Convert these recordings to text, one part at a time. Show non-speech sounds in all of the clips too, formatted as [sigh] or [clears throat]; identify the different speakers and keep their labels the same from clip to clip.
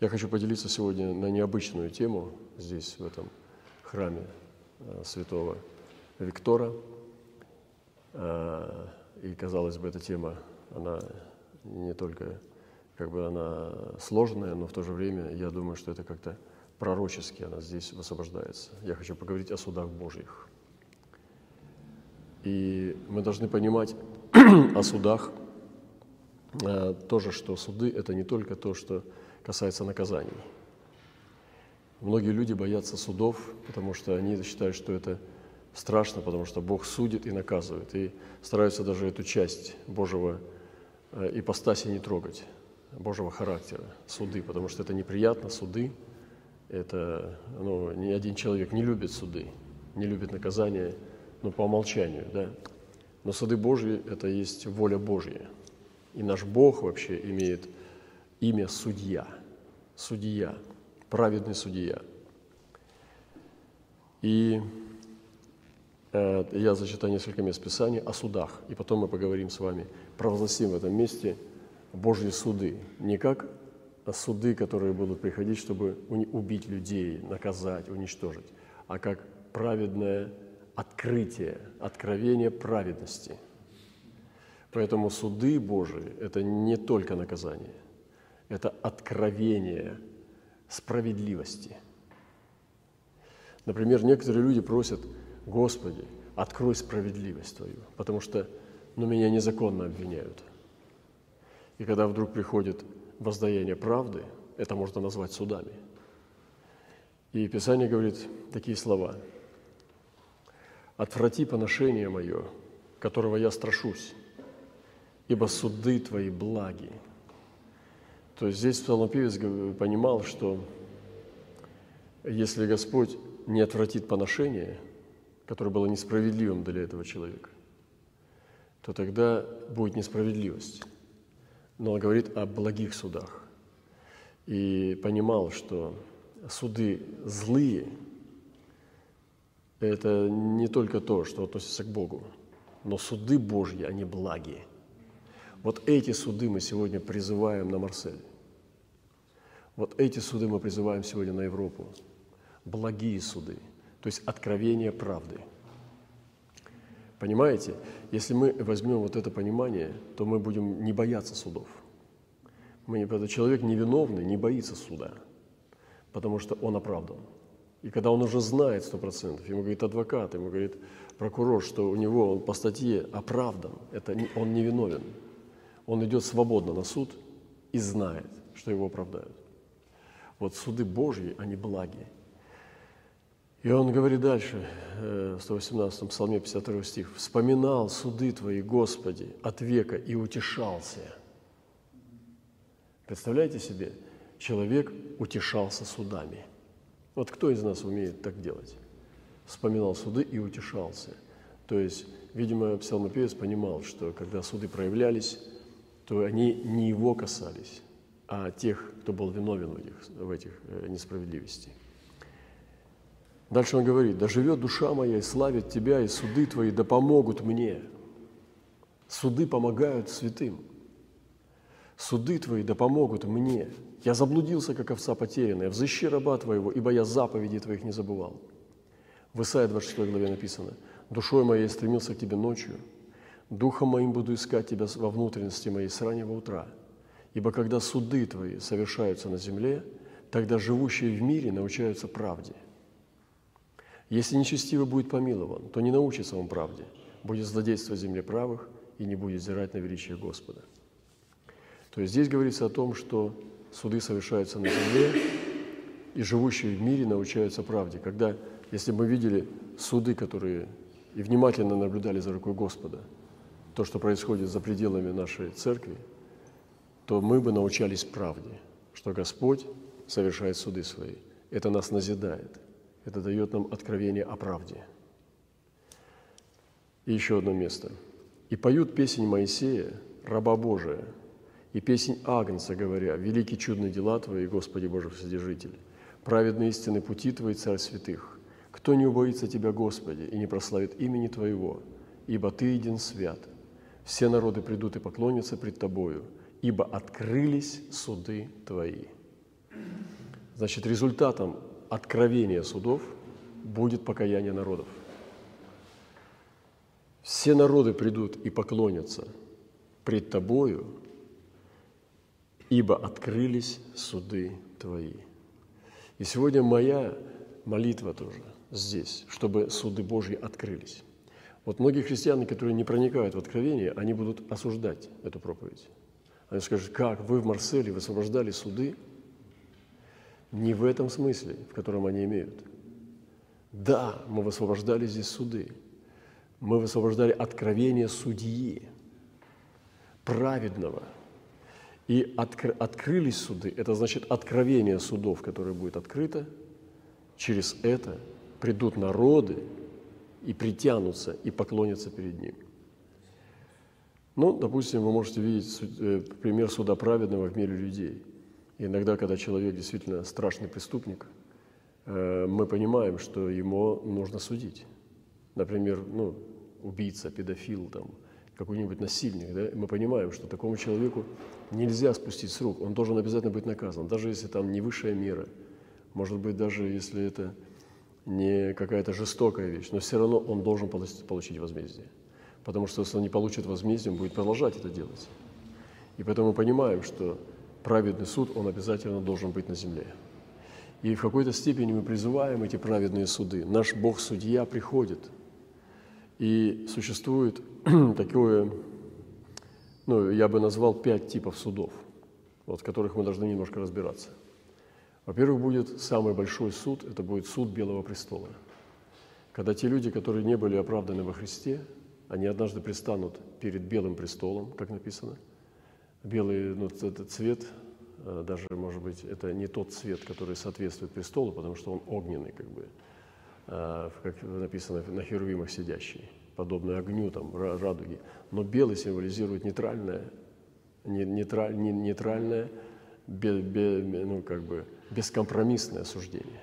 Speaker 1: Я хочу поделиться сегодня на необычную тему здесь, в этом храме э, святого Виктора. Э, и, казалось бы, эта тема, она не только как бы она сложная, но в то же время я думаю, что это как-то пророчески она здесь высвобождается. Я хочу поговорить о судах Божьих. И мы должны понимать [clears throat] о судах э, тоже, что суды – это не только то, что касается наказаний. Многие люди боятся судов, потому что они считают, что это страшно, потому что Бог судит и наказывает, и стараются даже эту часть Божьего э, ипостаси не трогать, Божьего характера, суды, потому что это неприятно, суды, это, ну, ни один человек не любит суды, не любит наказания, ну, по умолчанию, да. Но суды Божьи – это есть воля Божья. И наш Бог вообще имеет имя судья, судья, праведный судья. И э, я зачитаю несколько мест Писания о судах, и потом мы поговорим с вами, провозгласим в этом месте Божьи суды, не как суды, которые будут приходить, чтобы убить людей, наказать, уничтожить, а как праведное открытие, откровение праведности. Поэтому суды Божии – это не только наказание, это откровение справедливости. Например, некоторые люди просят, Господи, открой справедливость Твою, потому что ну, меня незаконно обвиняют. И когда вдруг приходит воздаяние правды, это можно назвать судами. И Писание говорит такие слова – Отврати поношение мое, которого я страшусь, ибо суды твои благи. То есть здесь псалмопевец понимал, что если Господь не отвратит поношение, которое было несправедливым для этого человека, то тогда будет несправедливость. Но он говорит о благих судах. И понимал, что суды злые – это не только то, что относится к Богу, но суды Божьи, они благие. Вот эти суды мы сегодня призываем на Марсель. Вот эти суды мы призываем сегодня на Европу. Благие суды, то есть откровение правды. Понимаете, если мы возьмем вот это понимание, то мы будем не бояться судов. Мы человек невиновный не боится суда, потому что он оправдан – и когда он уже знает сто процентов, ему говорит адвокат, ему говорит прокурор, что у него он по статье оправдан, это он не виновен. Он идет свободно на суд и знает, что его оправдают. Вот суды Божьи, они благи. И он говорит дальше, э, в 118 псалме, 52 стих, «Вспоминал суды Твои, Господи, от века и утешался». Представляете себе, человек утешался судами – вот кто из нас умеет так делать? Вспоминал суды и утешался. То есть, видимо, псалмопевец понимал, что когда суды проявлялись, то они не его касались, а тех, кто был виновен в этих, в этих э, несправедливостей. Дальше он говорит, «Да живет душа моя и славит Тебя, и суды Твои да помогут мне». Суды помогают святым. Суды Твои да помогут мне. Я заблудился, как овца потерянная. Взыщи раба Твоего, ибо я заповеди Твоих не забывал. В Исаии 26 главе написано, «Душой моей стремился к Тебе ночью, духом моим буду искать Тебя во внутренности моей с раннего утра. Ибо когда суды Твои совершаются на земле, тогда живущие в мире научаются правде. Если нечестивый будет помилован, то не научится он правде, будет злодействовать земле правых и не будет зирать на величие Господа». То есть здесь говорится о том, что суды совершаются на земле, и живущие в мире научаются правде. Когда, если мы видели суды, которые и внимательно наблюдали за рукой Господа, то, что происходит за пределами нашей церкви, то мы бы научались правде, что Господь совершает суды свои. Это нас назидает, это дает нам откровение о правде. И еще одно место. «И поют песнь Моисея, раба Божия, и песнь Агнца, говоря, «Великие чудные дела Твои, Господи Божий Вседержитель, праведные истины пути Твои, Царь святых. Кто не убоится Тебя, Господи, и не прославит имени Твоего, ибо Ты един свят. Все народы придут и поклонятся пред Тобою, ибо открылись суды Твои». Значит, результатом откровения судов будет покаяние народов. Все народы придут и поклонятся пред Тобою, ибо открылись суды Твои. И сегодня моя молитва тоже здесь, чтобы суды Божьи открылись. Вот многие христиане, которые не проникают в откровение, они будут осуждать эту проповедь. Они скажут, как вы в Марселе высвобождали суды? Не в этом смысле, в котором они имеют. Да, мы высвобождали здесь суды. Мы высвобождали откровение судьи, праведного. И откр- открылись суды. Это значит откровение судов, которое будет открыто. Через это придут народы, и притянутся, и поклонятся перед Ним. Ну, допустим, вы можете видеть э, пример суда праведного в мире людей. И иногда, когда человек действительно страшный преступник, э, мы понимаем, что ему нужно судить. Например, ну, убийца, педофил, там, какой-нибудь насильник, да, мы понимаем, что такому человеку нельзя спустить с рук, он должен обязательно быть наказан, даже если там не высшая мера, может быть, даже если это не какая-то жестокая вещь, но все равно он должен получить возмездие. Потому что если он не получит возмездие, он будет продолжать это делать. И поэтому мы понимаем, что праведный суд, он обязательно должен быть на земле. И в какой-то степени мы призываем эти праведные суды. Наш Бог-судья приходит. И существует [clears throat] такое, ну, я бы назвал пять типов судов, вот, в которых мы должны немножко разбираться – во-первых, будет самый большой суд, это будет суд Белого престола. Когда те люди, которые не были оправданы во Христе, они однажды предстанут перед Белым престолом, как написано. Белый ну, это цвет, э, даже, может быть, это не тот цвет, который соответствует престолу, потому что он огненный, как бы, э, как написано на херувимах сидящий, подобный огню, там, радуги. Но белый символизирует нейтральное, нейтральное, ну, как бы, бескомпромиссное осуждение.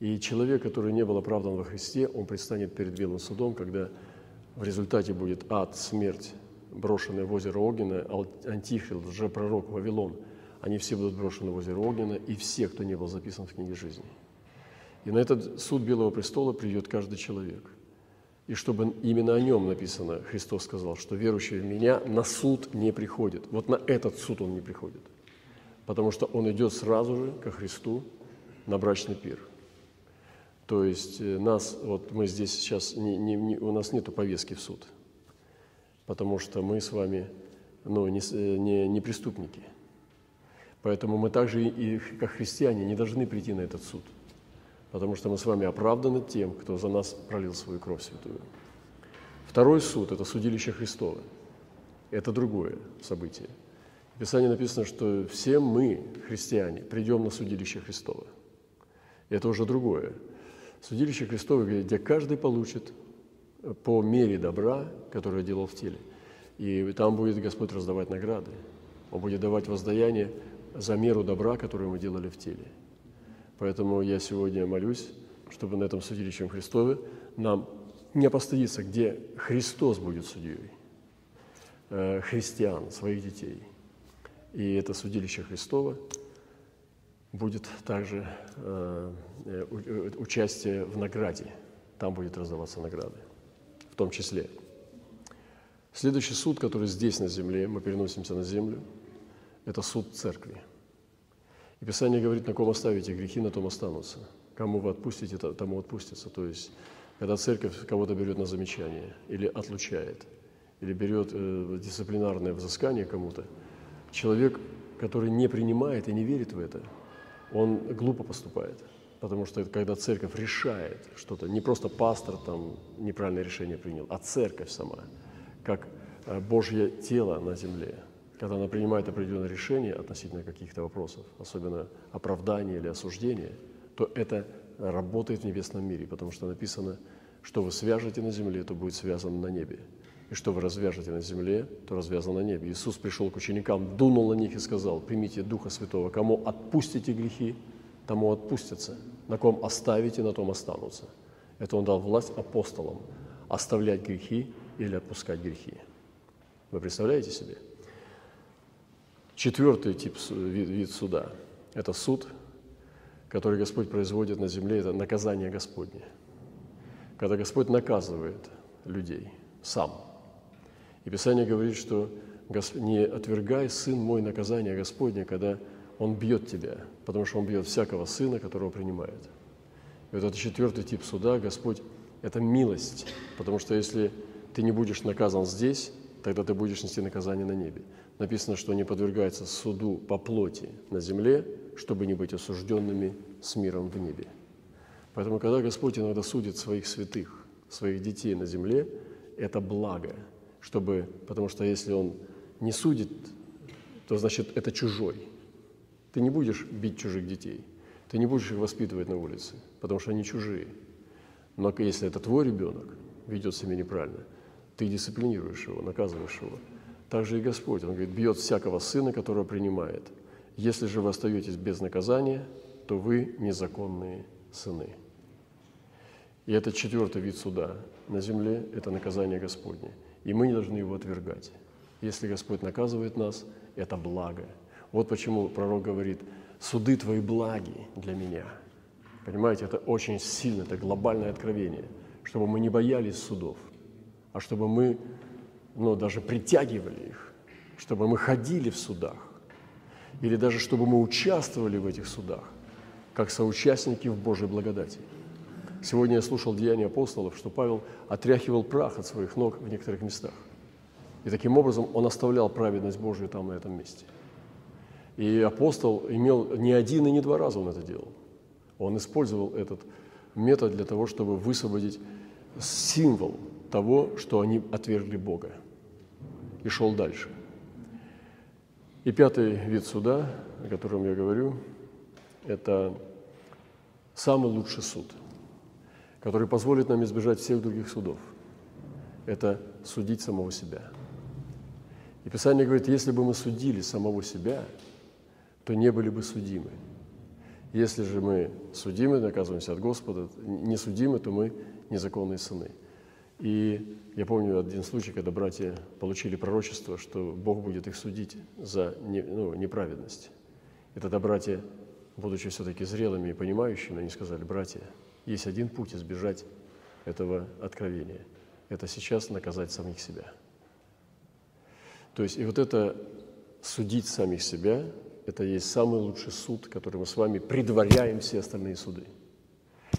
Speaker 1: И человек, который не был оправдан во Христе, он предстанет перед белым судом, когда в результате будет ад, смерть, брошенная в озеро Огненное, Антихрист, пророк Вавилон, они все будут брошены в озеро Огненное, и все, кто не был записан в книге жизни. И на этот суд Белого престола придет каждый человек. И чтобы именно о нем написано, Христос сказал, что верующий в Меня на суд не приходит. Вот на этот суд он не приходит – потому что он идет сразу же ко Христу на брачный пир. То есть э, нас, вот мы здесь сейчас, не, не, не, у нас нет повестки в суд, потому что мы с вами ну, не, э, не, не преступники. Поэтому мы также, и, как христиане, не должны прийти на этот суд, потому что мы с вами оправданы тем, кто за нас пролил свою кровь святую. Второй суд – это судилище Христово. Это другое событие – в Писании написано, что все мы, христиане, придем на судилище Христово. И это уже другое. Судилище Христово, где каждый получит по мере добра, которое делал в теле. И там будет Господь раздавать награды. Он будет давать воздаяние за меру добра, которую мы делали в теле. Поэтому я сегодня молюсь, чтобы на этом судилище Христове нам не постыдиться, где Христос будет судьей э, христиан, своих детей – и это судилище Христово будет также э, э, участие в награде. Там будет раздаваться награды, в том числе. Следующий суд, который здесь на земле, мы переносимся на землю, это суд церкви. И Писание говорит, на ком оставите грехи, на том останутся. Кому вы отпустите, тому отпустится. То есть, когда церковь кого-то берет на замечание или отлучает, или берет э, дисциплинарное взыскание кому-то – Человек, который не принимает и не верит в это, он глупо поступает. Потому что когда церковь решает что-то, не просто пастор там неправильное решение принял, а церковь сама, как э, Божье тело на земле, когда она принимает определенное решение относительно каких-то вопросов, особенно оправдания или осуждения, то это работает в небесном мире, потому что написано, что вы свяжете на земле, то будет связано на небе и что вы развяжете на земле, то развязано на небе. Иисус пришел к ученикам, дунул на них и сказал, примите Духа Святого, кому отпустите грехи, тому отпустятся, на ком оставите, на том останутся. Это Он дал власть апостолам оставлять грехи или отпускать грехи. Вы представляете себе? Четвертый тип вид, суда – это суд, который Господь производит на земле, это наказание Господне. Когда Господь наказывает людей сам. Писание говорит, что не отвергай, сын мой, наказание Господне, когда он бьет тебя, потому что он бьет всякого сына, которого принимает. И вот это четвертый тип суда, Господь, это милость, потому что если ты не будешь наказан здесь, тогда ты будешь нести наказание на небе. Написано, что они подвергаются суду по плоти на земле, чтобы не быть осужденными с миром в небе. Поэтому, когда Господь иногда судит своих святых, своих детей на земле, это благо, чтобы, потому что если Он не судит, то значит это чужой. Ты не будешь бить чужих детей, ты не будешь их воспитывать на улице, потому что они чужие. Но если это твой ребенок, ведет себя неправильно, ты дисциплинируешь его, наказываешь его. Так же и Господь, Он говорит, бьет всякого сына, которого принимает. Если же вы остаетесь без наказания, то вы незаконные сыны. И это четвертый вид суда на земле – это наказание Господне. И мы не должны его отвергать. Если Господь наказывает нас, это благо. Вот почему пророк говорит, суды твои благи для меня. Понимаете, это очень сильно, это глобальное откровение, чтобы мы не боялись судов, а чтобы мы ну, даже притягивали их, чтобы мы ходили в судах, или даже чтобы мы участвовали в этих судах, как соучастники в Божьей благодати. Сегодня я слушал Деяния апостолов, что Павел отряхивал прах от своих ног в некоторых местах. И таким образом он оставлял праведность Божию там, на этом месте. И апостол имел не один и не два раза он это делал. Он использовал этот метод для того, чтобы высвободить символ того, что они отвергли Бога. И шел дальше. И пятый вид суда, о котором я говорю, это самый лучший суд, который позволит нам избежать всех других судов. Это судить самого себя – и Писание говорит, если бы мы судили самого себя, то не были бы судимы. Если же мы судимы, наказываемся от Господа, не судимы, то мы незаконные сыны. И я помню один случай, когда братья получили пророчество, что Бог будет их судить за не, ну, неправедность. И тогда братья, будучи все-таки зрелыми и понимающими, они сказали, братья, есть один путь избежать этого откровения. Это сейчас наказать самих себя – то есть и вот это судить самих себя, это есть самый лучший суд, который мы с вами предваряем все остальные суды.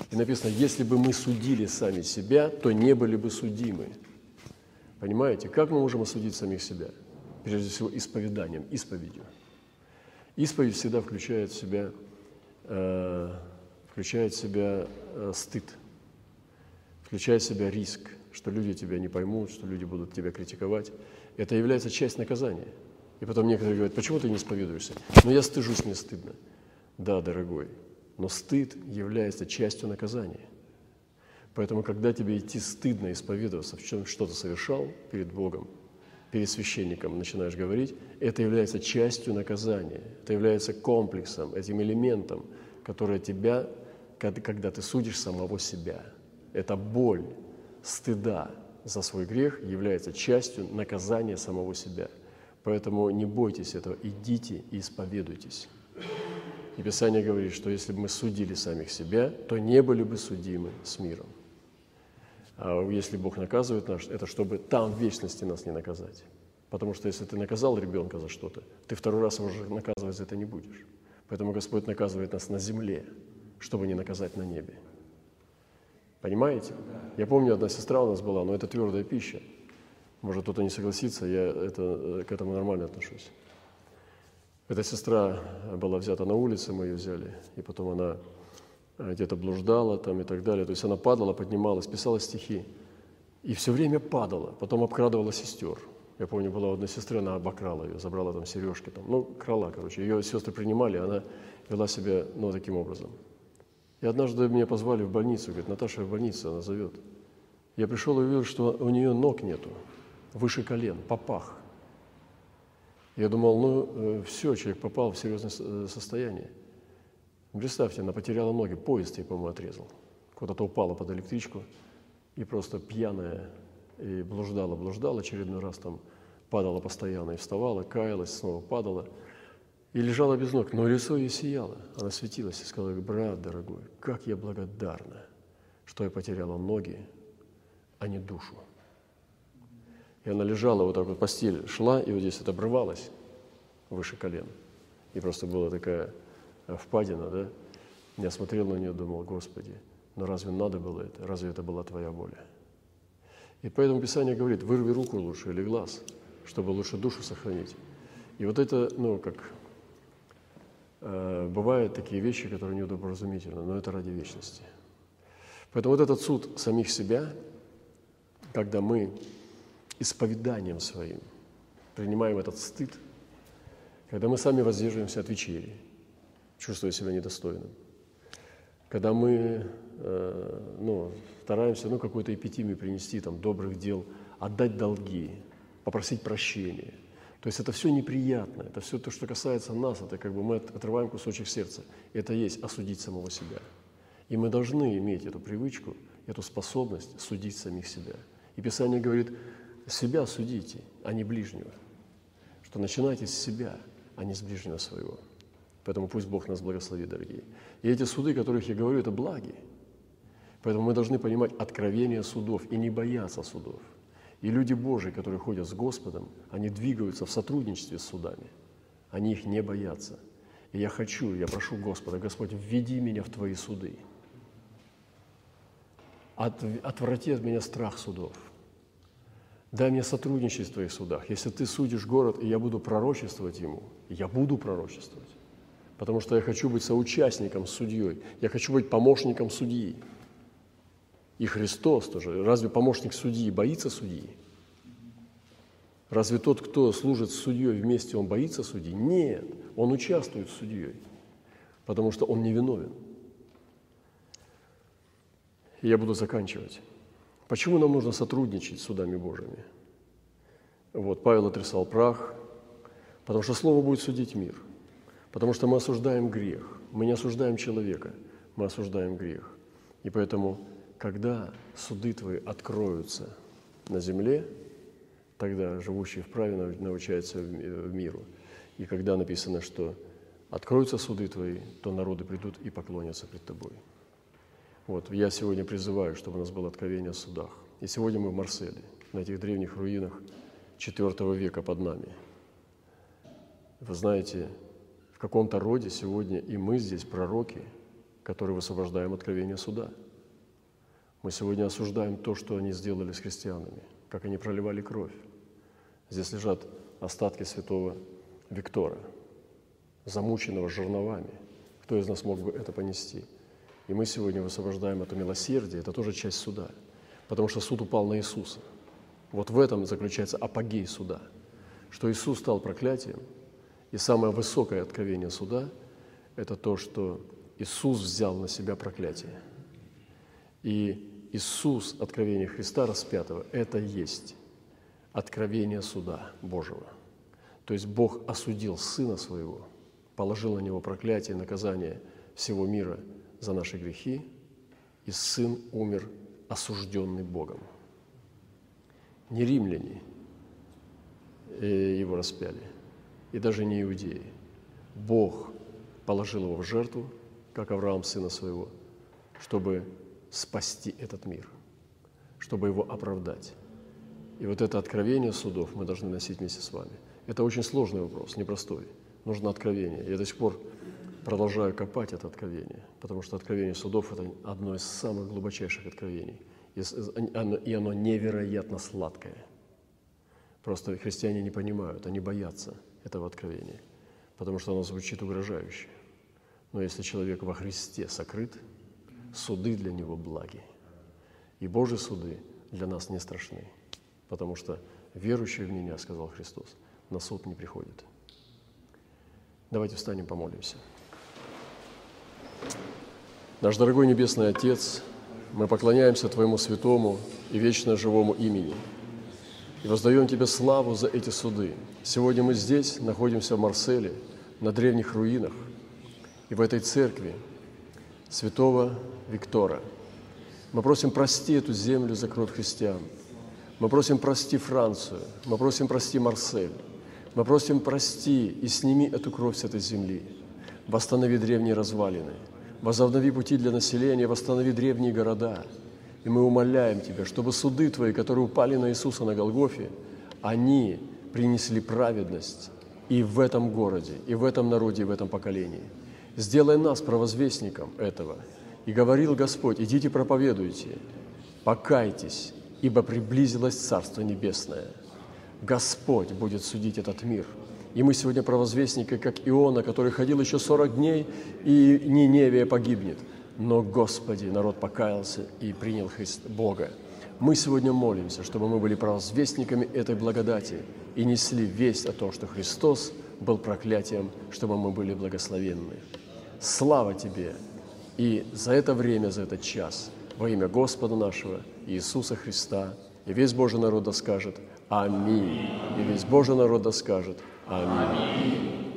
Speaker 1: И написано, если бы мы судили сами себя, то не были бы судимы. Понимаете, как мы можем осудить самих себя? Прежде всего, исповеданием, исповедью. Исповедь всегда включает в себя, э, включает в себя э, стыд, включает в себя риск, что люди тебя не поймут, что люди будут тебя критиковать. Это является часть наказания. И потом некоторые говорят, почему ты не исповедуешься? Ну, я стыжусь, мне стыдно. Да, дорогой, но стыд является частью наказания. Поэтому, когда тебе идти стыдно исповедоваться, в чем что-то совершал перед Богом, перед священником начинаешь говорить, это является частью наказания, это является комплексом, этим элементом, который тебя, когда ты судишь самого себя. Это боль, стыда, за свой грех является частью наказания самого себя. Поэтому не бойтесь этого, идите и исповедуйтесь. И Писание говорит, что если бы мы судили самих себя, то не были бы судимы с миром. А если Бог наказывает нас, это чтобы там в вечности нас не наказать. Потому что если ты наказал ребенка за что-то, ты второй раз уже наказывать за это не будешь. Поэтому Господь наказывает нас на земле, чтобы не наказать на небе. Понимаете? Я помню, одна сестра у нас была, но это твердая пища. Может, кто-то не согласится, я это, э, к этому нормально отношусь. Эта сестра была взята на улице, мы ее взяли, и потом она э, где-то блуждала там и так далее. То есть она падала, поднималась, писала стихи. И все время падала, потом обкрадывала сестер. Я помню, была одна сестра, она обокрала ее, забрала там сережки, там, ну, крала, короче. Ее сестры принимали, она вела себя, ну, таким образом – и однажды меня позвали в больницу, говорит, Наташа в больнице, она зовет. Я пришел и увидел, что у нее ног нету, выше колен, попах. Я думал, ну э, все, человек попал в серьезное э, состояние. Представьте, она потеряла ноги, поезд ей, по-моему, отрезал. Куда-то упала под электричку и просто пьяная, и блуждала, блуждала очередной раз там, падала постоянно и вставала, каялась, снова падала. И лежала без ног, но лицо ее сияло. Она светилась и сказала, брат дорогой, как я благодарна, что я потеряла ноги, а не душу. И она лежала вот так вот, постель шла, и вот здесь это обрывалось выше колен. И просто была такая впадина, да? Я смотрел на нее, думал, Господи, но разве надо было это? Разве это была Твоя воля? И поэтому Писание говорит, вырви руку лучше или глаз, чтобы лучше душу сохранить. И вот это, ну, как э, бывают такие вещи, которые неудоборазумительны, но это ради вечности. Поэтому вот этот суд самих себя, когда мы исповеданием своим принимаем этот стыд, когда мы сами воздерживаемся от вечери, чувствуя себя недостойным, когда мы э, ну, стараемся ну, какой-то эпитимию принести, там, добрых дел, отдать долги, попросить прощения. То есть это все неприятно, это все то, что касается нас, это как бы мы отрываем кусочек сердца. Это есть осудить самого себя. И мы должны иметь эту привычку, эту способность судить самих себя. И Писание говорит, себя судите, а не ближнего. Что начинайте с себя, а не с ближнего своего. Поэтому пусть Бог нас благословит, дорогие. И эти суды, о которых я говорю, это благи. Поэтому мы должны понимать откровение судов и не бояться судов. И люди Божии, которые ходят с Господом, они двигаются в сотрудничестве с судами. Они их не боятся. И я хочу, я прошу Господа, Господь, введи меня в Твои суды. От, отврати от меня страх судов. Дай мне сотрудничать в Твоих судах. Если Ты судишь город, и я буду пророчествовать ему, я буду пророчествовать потому что я хочу быть соучастником с судьей, я хочу быть помощником судьи. И Христос тоже. Разве помощник судьи боится судьи? Разве тот, кто служит с судьей вместе, он боится судьи? Нет, он участвует с судьей, потому что он невиновен. И я буду заканчивать. Почему нам нужно сотрудничать с судами Божьими? Вот, Павел отрисал прах, потому что Слово будет судить мир – Потому что мы осуждаем грех. Мы не осуждаем человека, мы осуждаем грех. И поэтому, когда суды твои откроются на земле, тогда живущие в праве в миру. И когда написано, что откроются суды твои, то народы придут и поклонятся пред тобой. Вот, я сегодня призываю, чтобы у нас было откровение о судах. И сегодня мы в Марселе, на этих древних руинах IV века под нами. Вы знаете, каком-то роде сегодня и мы здесь пророки, которые высвобождаем откровение суда. Мы сегодня осуждаем то, что они сделали с христианами, как они проливали кровь. Здесь лежат остатки святого Виктора, замученного жерновами. Кто из нас мог бы это понести? И мы сегодня высвобождаем это милосердие, это тоже часть суда, потому что суд упал на Иисуса. Вот в этом заключается апогей суда, что Иисус стал проклятием – и самое высокое откровение суда – это то, что Иисус взял на себя проклятие. И Иисус, откровение Христа распятого, это есть откровение суда Божьего. То есть Бог осудил Сына Своего, положил на Него проклятие и наказание всего мира за наши грехи, и Сын умер осужденный Богом. Не римляне э, его распяли, и даже не иудеи. Бог положил его в жертву, как Авраам сына своего, чтобы спасти этот мир, чтобы его оправдать. И вот это откровение судов мы должны носить вместе с вами. Это очень сложный вопрос, непростой. Нужно откровение. Я до сих пор продолжаю копать это откровение, потому что откровение судов – это одно из самых глубочайших откровений. И оно невероятно сладкое. Просто христиане не понимают, они боятся – этого откровения, потому что оно звучит угрожающе. Но если человек во Христе сокрыт, суды для него благи. И Божьи суды для нас не страшны, потому что верующий в меня, сказал Христос, на суд не приходит. Давайте встанем, помолимся. Наш дорогой Небесный Отец, мы поклоняемся Твоему святому и вечно живому имени – и воздаем Тебе славу за эти суды. Сегодня мы здесь находимся в Марселе, на древних руинах, и в этой церкви святого Виктора. Мы просим прости эту землю за кровь христиан. Мы просим прости Францию, мы просим прости Марсель. Мы просим, прости и сними эту кровь с этой земли. Восстанови древние развалины. Возобнови пути для населения, восстанови древние города. И мы умоляем Тебя, чтобы суды Твои, которые упали на Иисуса на Голгофе, они принесли праведность и в этом городе, и в этом народе, и в этом поколении. Сделай нас провозвестником этого. И говорил Господь, идите проповедуйте, покайтесь, ибо приблизилось Царство Небесное. Господь будет судить этот мир. И мы сегодня провозвестники, как Иона, который ходил еще 40 дней, и Ниневия погибнет. Но, Господи, народ покаялся и принял Христ Бога. Мы сегодня молимся, чтобы мы были провозвестниками этой благодати и несли весть о том, что Христос был проклятием, чтобы мы были благословенны. Слава Тебе! И за это время, за этот час, во имя Господа нашего Иисуса Христа, и весь Божий народ скажет Аминь. И весь Божий народ да скажет Аминь.